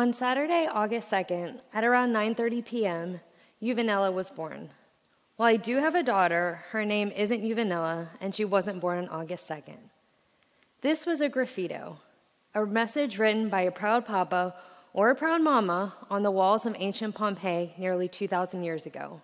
On Saturday, August 2nd, at around 9:30 p.m., Juvenilla was born. While I do have a daughter, her name isn't Juvenilla, and she wasn't born on August 2nd. This was a graffito, a message written by a proud papa or a proud mama on the walls of ancient Pompeii nearly 2,000 years ago.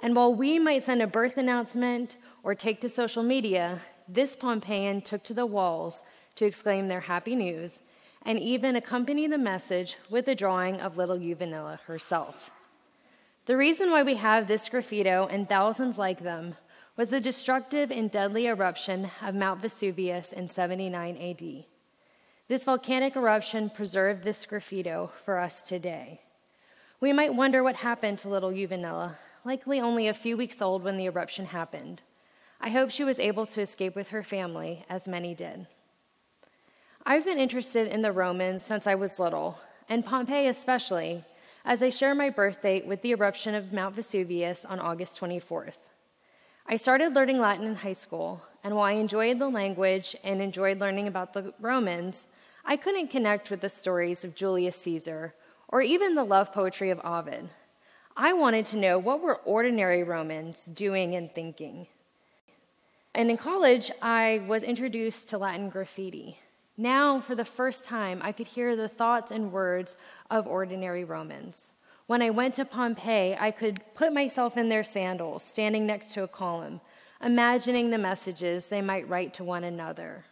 And while we might send a birth announcement or take to social media, this Pompeian took to the walls to exclaim their happy news and even accompany the message with a drawing of little Juvenilla herself. The reason why we have this graffito and thousands like them was the destructive and deadly eruption of Mount Vesuvius in 79 AD. This volcanic eruption preserved this graffito for us today. We might wonder what happened to little Juvenilla, likely only a few weeks old when the eruption happened. I hope she was able to escape with her family, as many did. I've been interested in the Romans since I was little, and Pompeii especially, as I share my birth date with the eruption of Mount Vesuvius on August 24th. I started learning Latin in high school, and while I enjoyed the language and enjoyed learning about the Romans, I couldn't connect with the stories of Julius Caesar or even the love poetry of Ovid. I wanted to know what were ordinary Romans doing and thinking. And in college, I was introduced to Latin graffiti. Now, for the first time, I could hear the thoughts and words of ordinary Romans. When I went to Pompeii, I could put myself in their sandals, standing next to a column, imagining the messages they might write to one another.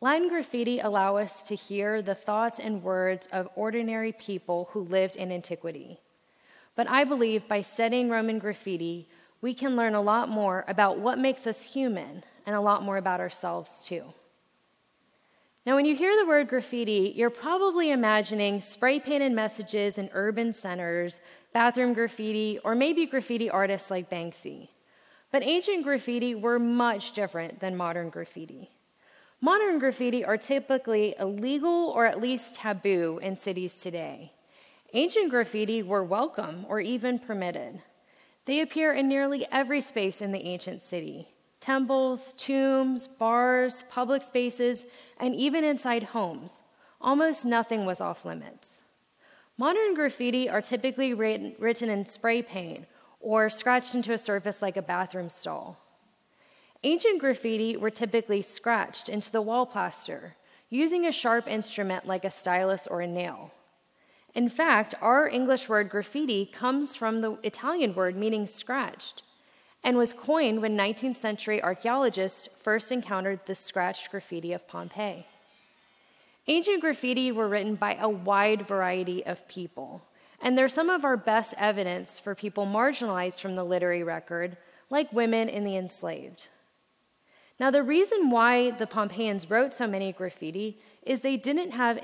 Latin graffiti allow us to hear the thoughts and words of ordinary people who lived in antiquity. But I believe by studying Roman graffiti, we can learn a lot more about what makes us human and a lot more about ourselves too. Now, when you hear the word graffiti, you're probably imagining spray painted messages in urban centers, bathroom graffiti, or maybe graffiti artists like Banksy. But ancient graffiti were much different than modern graffiti. Modern graffiti are typically illegal or at least taboo in cities today. Ancient graffiti were welcome or even permitted. They appear in nearly every space in the ancient city temples, tombs, bars, public spaces, and even inside homes. Almost nothing was off limits. Modern graffiti are typically written in spray paint or scratched into a surface like a bathroom stall. Ancient graffiti were typically scratched into the wall plaster using a sharp instrument like a stylus or a nail. In fact, our English word graffiti comes from the Italian word meaning scratched and was coined when 19th century archaeologists first encountered the scratched graffiti of Pompeii. Ancient graffiti were written by a wide variety of people, and they're some of our best evidence for people marginalized from the literary record, like women and the enslaved. Now, the reason why the Pompeians wrote so many graffiti is they didn't have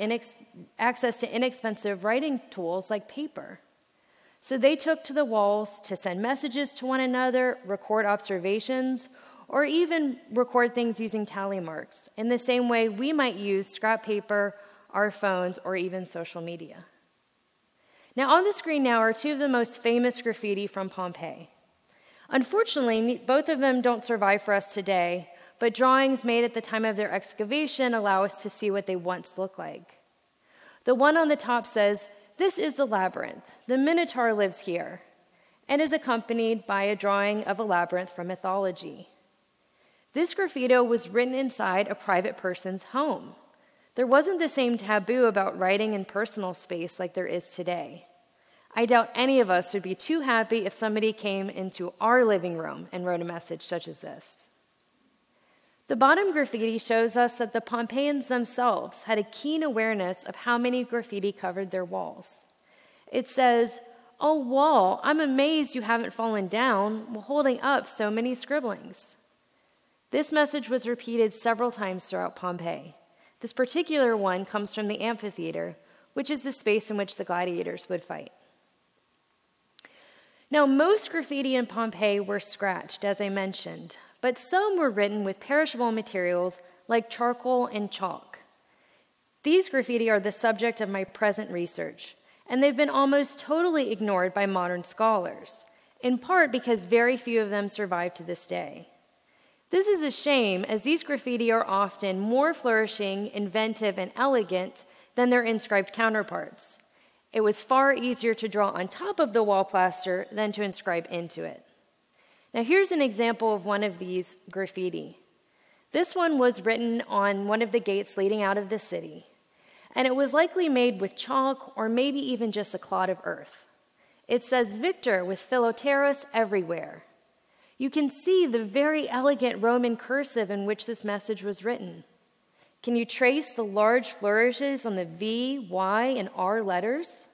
access to inexpensive writing tools like paper. So they took to the walls to send messages to one another, record observations, or even record things using tally marks, in the same way we might use scrap paper, our phones, or even social media. Now, on the screen now are two of the most famous graffiti from Pompeii. Unfortunately, both of them don't survive for us today, but drawings made at the time of their excavation allow us to see what they once looked like. The one on the top says, This is the labyrinth. The Minotaur lives here, and is accompanied by a drawing of a labyrinth from mythology. This graffito was written inside a private person's home. There wasn't the same taboo about writing in personal space like there is today. I doubt any of us would be too happy if somebody came into our living room and wrote a message such as this. The bottom graffiti shows us that the Pompeians themselves had a keen awareness of how many graffiti covered their walls. It says, Oh, wall, I'm amazed you haven't fallen down while holding up so many scribblings. This message was repeated several times throughout Pompeii. This particular one comes from the amphitheater, which is the space in which the gladiators would fight. Now, most graffiti in Pompeii were scratched, as I mentioned, but some were written with perishable materials like charcoal and chalk. These graffiti are the subject of my present research, and they've been almost totally ignored by modern scholars, in part because very few of them survive to this day. This is a shame, as these graffiti are often more flourishing, inventive, and elegant than their inscribed counterparts. It was far easier to draw on top of the wall plaster than to inscribe into it. Now, here's an example of one of these graffiti. This one was written on one of the gates leading out of the city, and it was likely made with chalk or maybe even just a clod of earth. It says Victor with Philopteros everywhere. You can see the very elegant Roman cursive in which this message was written. Can you trace the large flourishes on the V, Y, and R letters?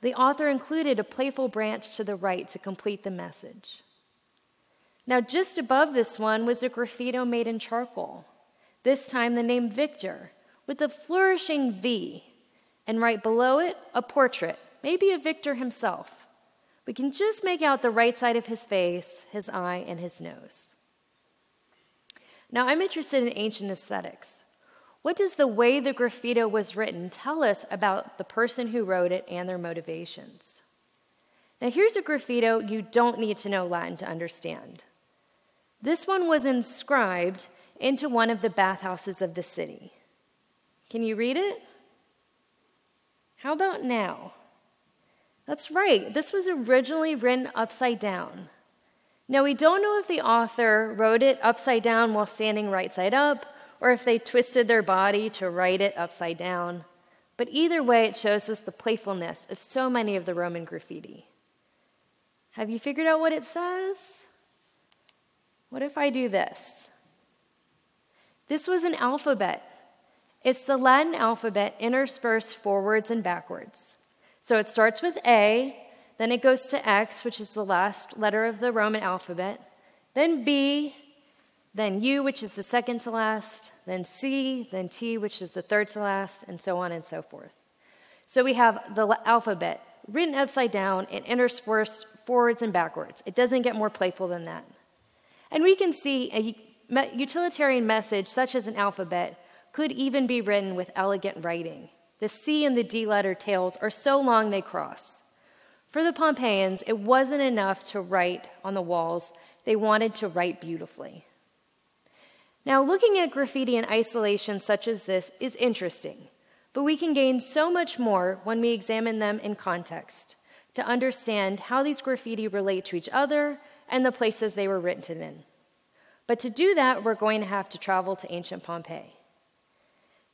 The author included a playful branch to the right to complete the message. Now, just above this one was a graffito made in charcoal, this time the name Victor, with a flourishing V, and right below it, a portrait, maybe of Victor himself. We can just make out the right side of his face, his eye, and his nose. Now, I'm interested in ancient aesthetics. What does the way the graffito was written tell us about the person who wrote it and their motivations? Now, here's a graffito you don't need to know Latin to understand. This one was inscribed into one of the bathhouses of the city. Can you read it? How about now? That's right, this was originally written upside down. Now, we don't know if the author wrote it upside down while standing right side up, or if they twisted their body to write it upside down. But either way, it shows us the playfulness of so many of the Roman graffiti. Have you figured out what it says? What if I do this? This was an alphabet. It's the Latin alphabet interspersed forwards and backwards. So it starts with A, then it goes to X, which is the last letter of the Roman alphabet, then B, then U, which is the second to last, then C, then T, which is the third to last, and so on and so forth. So we have the alphabet written upside down and interspersed forwards and backwards. It doesn't get more playful than that. And we can see a utilitarian message, such as an alphabet, could even be written with elegant writing. The C and the D letter tails are so long they cross. For the Pompeians, it wasn't enough to write on the walls, they wanted to write beautifully. Now, looking at graffiti in isolation such as this is interesting, but we can gain so much more when we examine them in context to understand how these graffiti relate to each other and the places they were written in. But to do that, we're going to have to travel to ancient Pompeii.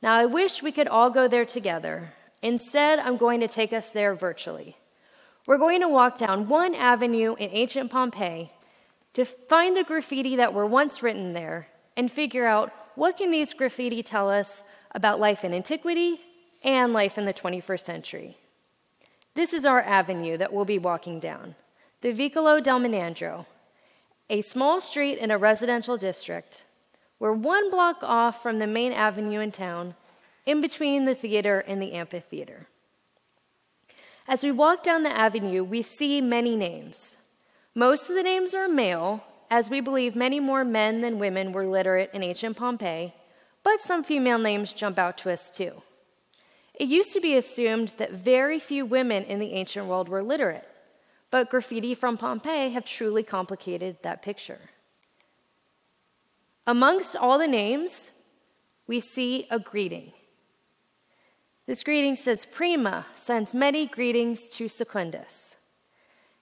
Now, I wish we could all go there together. Instead, I'm going to take us there virtually. We're going to walk down one avenue in ancient Pompeii to find the graffiti that were once written there and figure out what can these graffiti tell us about life in antiquity and life in the 21st century. This is our avenue that we'll be walking down, the Vicolo del Menandro, a small street in a residential district we're one block off from the main avenue in town, in between the theater and the amphitheater. As we walk down the avenue, we see many names. Most of the names are male, as we believe many more men than women were literate in ancient Pompeii, but some female names jump out to us too. It used to be assumed that very few women in the ancient world were literate, but graffiti from Pompeii have truly complicated that picture. Amongst all the names, we see a greeting. This greeting says, Prima sends many greetings to Secundus.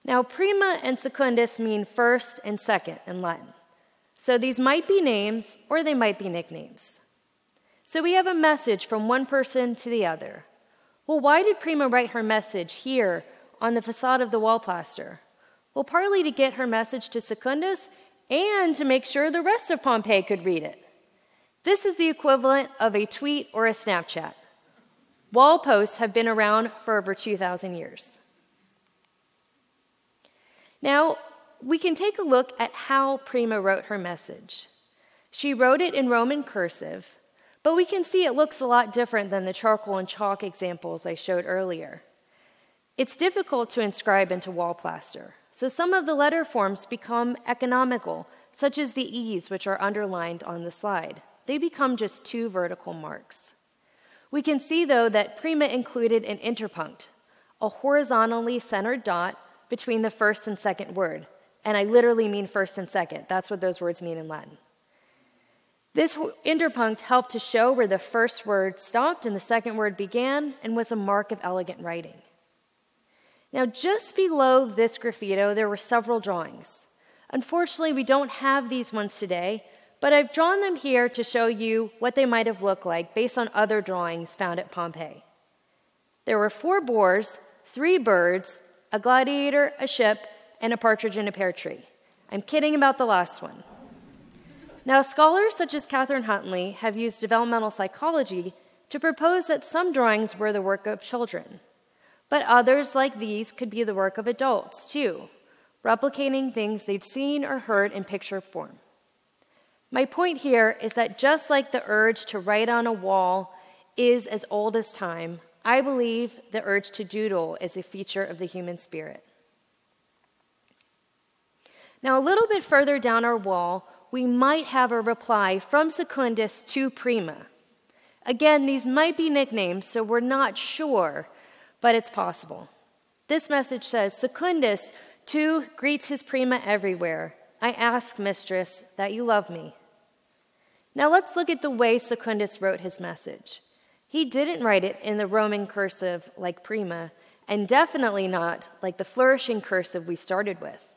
Now, prima and secundus mean first and second in Latin. So these might be names or they might be nicknames. So we have a message from one person to the other. Well, why did Prima write her message here on the facade of the wall plaster? Well, partly to get her message to Secundus and to make sure the rest of Pompeii could read it. This is the equivalent of a tweet or a Snapchat. Wall posts have been around for over 2,000 years. Now, we can take a look at how Prima wrote her message. She wrote it in Roman cursive, but we can see it looks a lot different than the charcoal and chalk examples I showed earlier. It's difficult to inscribe into wall plaster. So some of the letter forms become economical, such as the E's, which are underlined on the slide. They become just two vertical marks. We can see, though, that Prima included an interpunct, a horizontally centered dot between the first and second word. And I literally mean first and second. That's what those words mean in Latin. This interpunct helped to show where the first word stopped and the second word began and was a mark of elegant writing. Now, just below this graffito, there were several drawings. Unfortunately, we don't have these ones today, but I've drawn them here to show you what they might have looked like based on other drawings found at Pompeii. There were four boars, three birds, a gladiator, a ship, and a partridge in a pear tree. I'm kidding about the last one. Now, scholars such as Catherine Huntley have used developmental psychology to propose that some drawings were the work of children, but others, like these, could be the work of adults, too, replicating things they'd seen or heard in picture form. My point here is that just like the urge to write on a wall is as old as time, I believe the urge to doodle is a feature of the human spirit. Now, a little bit further down our wall, we might have a reply from Secundus to Prima. Again, these might be nicknames, so we're not sure, but it's possible. This message says Secundus, too, greets his Prima everywhere. I ask, mistress, that you love me. Now let's look at the way Secundus wrote his message. He didn't write it in the Roman cursive like Prima, and definitely not like the flourishing cursive we started with.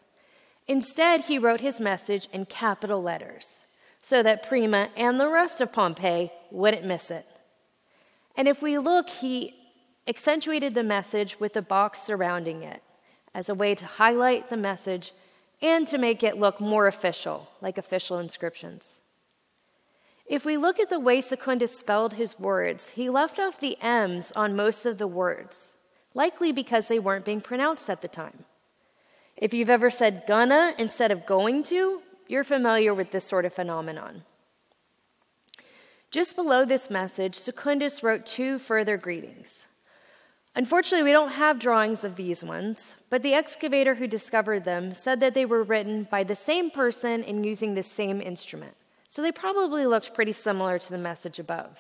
Instead, he wrote his message in capital letters so that Prima and the rest of Pompeii wouldn't miss it. And if we look, he accentuated the message with the box surrounding it as a way to highlight the message and to make it look more official, like official inscriptions. If we look at the way Secundus spelled his words, he left off the M's on most of the words, likely because they weren't being pronounced at the time. If you've ever said gonna instead of going to, you're familiar with this sort of phenomenon. Just below this message, Secundus wrote two further greetings. Unfortunately, we don't have drawings of these ones, but the excavator who discovered them said that they were written by the same person and using the same instrument. So they probably looked pretty similar to the message above.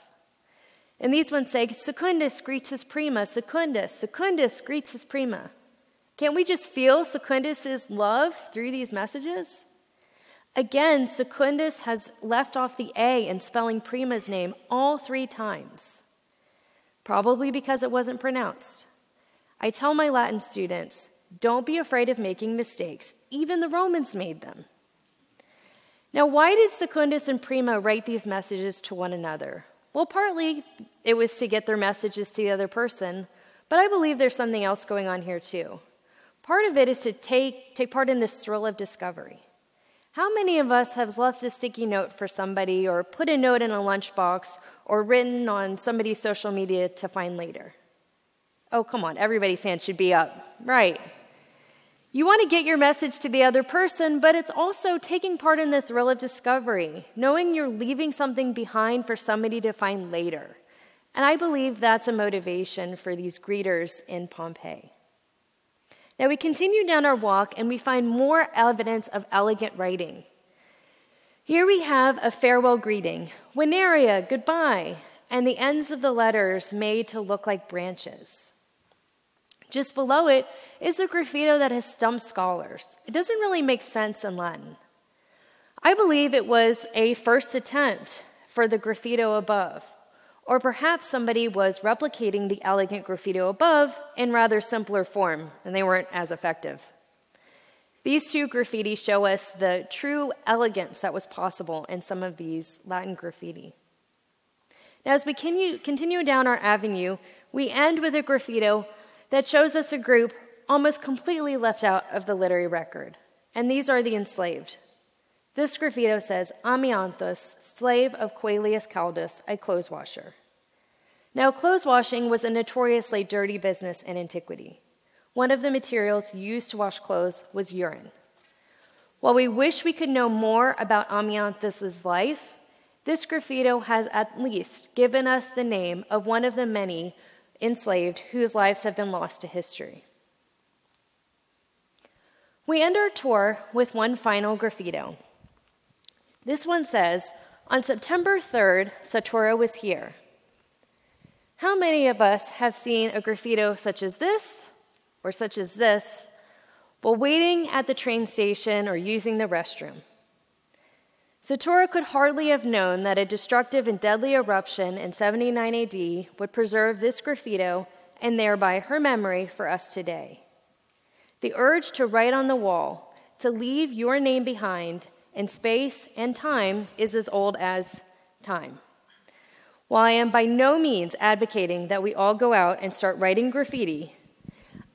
And these ones say, Secundus greets his prima, Secundus, Secundus greets his prima. Can't we just feel Secundus' love through these messages? Again, Secundus has left off the A in spelling Prima's name all three times, probably because it wasn't pronounced. I tell my Latin students, don't be afraid of making mistakes. Even the Romans made them. Now, why did Secundus and Prima write these messages to one another? Well, partly it was to get their messages to the other person, but I believe there's something else going on here too. Part of it is to take, take part in this thrill of discovery. How many of us have left a sticky note for somebody or put a note in a lunchbox or written on somebody's social media to find later? Oh, come on, everybody's hand should be up. Right. You want to get your message to the other person, but it's also taking part in the thrill of discovery, knowing you're leaving something behind for somebody to find later. And I believe that's a motivation for these greeters in Pompeii. Now we continue down our walk and we find more evidence of elegant writing. Here we have a farewell greeting Veneria, goodbye, and the ends of the letters made to look like branches. Just below it is a graffito that has stumped scholars. It doesn't really make sense in Latin. I believe it was a first attempt for the graffito above, or perhaps somebody was replicating the elegant graffito above in rather simpler form, and they weren't as effective. These two graffiti show us the true elegance that was possible in some of these Latin graffiti. Now, as we continue down our avenue, we end with a graffito that shows us a group almost completely left out of the literary record, and these are the enslaved. This graffito says, Amyanthus, slave of Coelius Caldus, a clothes washer. Now, clothes washing was a notoriously dirty business in antiquity. One of the materials used to wash clothes was urine. While we wish we could know more about Amyanthus's life, this graffito has at least given us the name of one of the many enslaved whose lives have been lost to history. We end our tour with one final graffito. This one says, On September 3rd, Satura was here. How many of us have seen a graffito such as this or such as this while waiting at the train station or using the restroom? Satura could hardly have known that a destructive and deadly eruption in 79 AD would preserve this graffito and thereby her memory for us today. The urge to write on the wall, to leave your name behind in space and time, is as old as time. While I am by no means advocating that we all go out and start writing graffiti,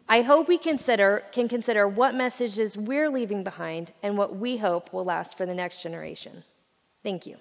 I hope we consider, can consider what messages we're leaving behind and what we hope will last for the next generation. Thank you.